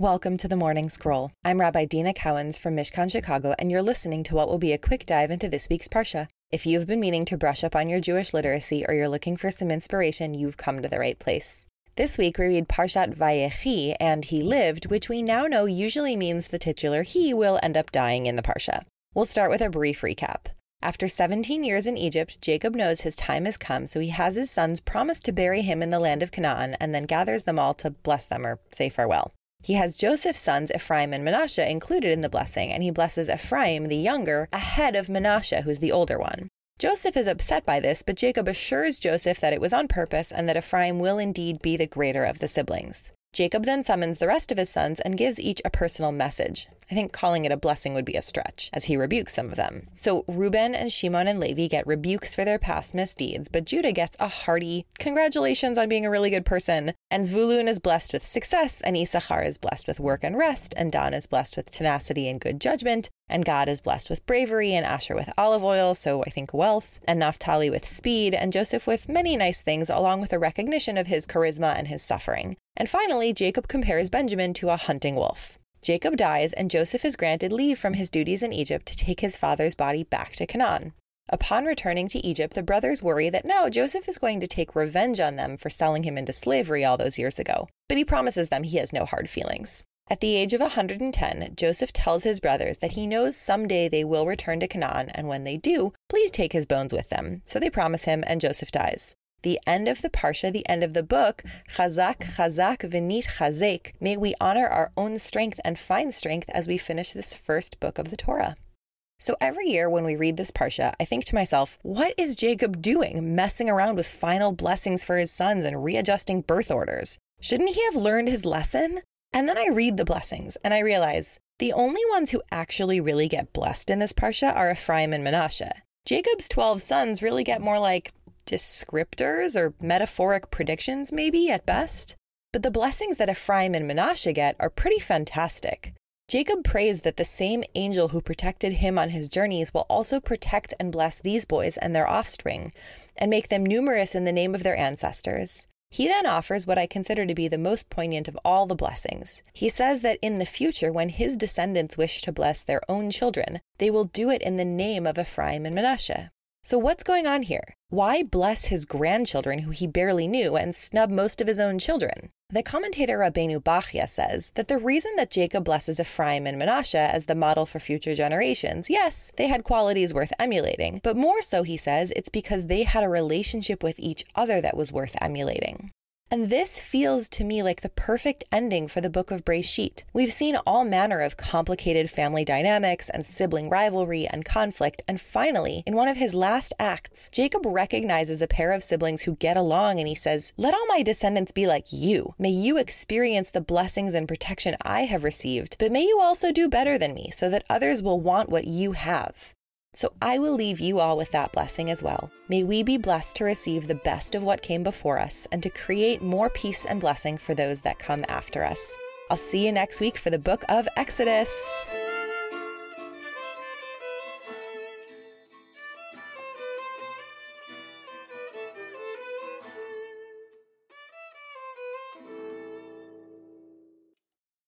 Welcome to the Morning Scroll. I'm Rabbi Dina Cowens from Mishkan Chicago, and you're listening to what will be a quick dive into this week's Parsha. If you've been meaning to brush up on your Jewish literacy or you're looking for some inspiration, you've come to the right place. This week we read Parshat Vayechi and he lived, which we now know usually means the titular he will end up dying in the Parsha. We'll start with a brief recap. After 17 years in Egypt, Jacob knows his time has come, so he has his sons promise to bury him in the land of Canaan and then gathers them all to bless them or say farewell. He has Joseph's sons, Ephraim and Manasseh, included in the blessing, and he blesses Ephraim, the younger, ahead of Manasseh, who's the older one. Joseph is upset by this, but Jacob assures Joseph that it was on purpose and that Ephraim will indeed be the greater of the siblings. Jacob then summons the rest of his sons and gives each a personal message. I think calling it a blessing would be a stretch, as he rebukes some of them. So Reuben and Shimon and Levi get rebukes for their past misdeeds, but Judah gets a hearty congratulations on being a really good person. And Zvulun is blessed with success, and Issachar is blessed with work and rest, and Dan is blessed with tenacity and good judgment, and Gad is blessed with bravery, and Asher with olive oil, so I think wealth, and Naphtali with speed, and Joseph with many nice things, along with a recognition of his charisma and his suffering. And finally, Jacob compares Benjamin to a hunting wolf. Jacob dies, and Joseph is granted leave from his duties in Egypt to take his father's body back to Canaan. Upon returning to Egypt, the brothers worry that now Joseph is going to take revenge on them for selling him into slavery all those years ago, but he promises them he has no hard feelings. At the age of 110, Joseph tells his brothers that he knows someday they will return to Canaan, and when they do, please take his bones with them. So they promise him, and Joseph dies. The end of the Parsha, the end of the book, Chazak, Chazak, V'nitchazek. May we honor our own strength and find strength as we finish this first book of the Torah. So every year when we read this Parsha, I think to myself, what is Jacob doing messing around with final blessings for his sons and readjusting birth orders? Shouldn't he have learned his lesson? And then I read the blessings and I realize the only ones who actually really get blessed in this Parsha are Ephraim and Manasseh. Jacob's 12 sons really get more like descriptors or metaphoric predictions, maybe at best. But the blessings that Ephraim and Manasseh get are pretty fantastic. Jacob prays that the same angel who protected him on his journeys will also protect and bless these boys and their offspring, and make them numerous in the name of their ancestors. He then offers what I consider to be the most poignant of all the blessings. He says that in the future, when his descendants wish to bless their own children, they will do it in the name of Ephraim and Manasseh. So, what's going on here? Why bless his grandchildren who he barely knew and snub most of his own children? The commentator Rabbeinu Bachya says that the reason that Jacob blesses Ephraim and Manasseh as the model for future generations, yes, they had qualities worth emulating, but more so, he says, it's because they had a relationship with each other that was worth emulating. And this feels to me like the perfect ending for the book of Breshit. We've seen all manner of complicated family dynamics and sibling rivalry and conflict, and finally, in one of his last acts, Jacob recognizes a pair of siblings who get along and he says, Let all my descendants be like you. May you experience the blessings and protection I have received, but may you also do better than me so that others will want what you have. So I will leave you all with that blessing as well. May we be blessed to receive the best of what came before us and to create more peace and blessing for those that come after us. I'll see you next week for the book of Exodus.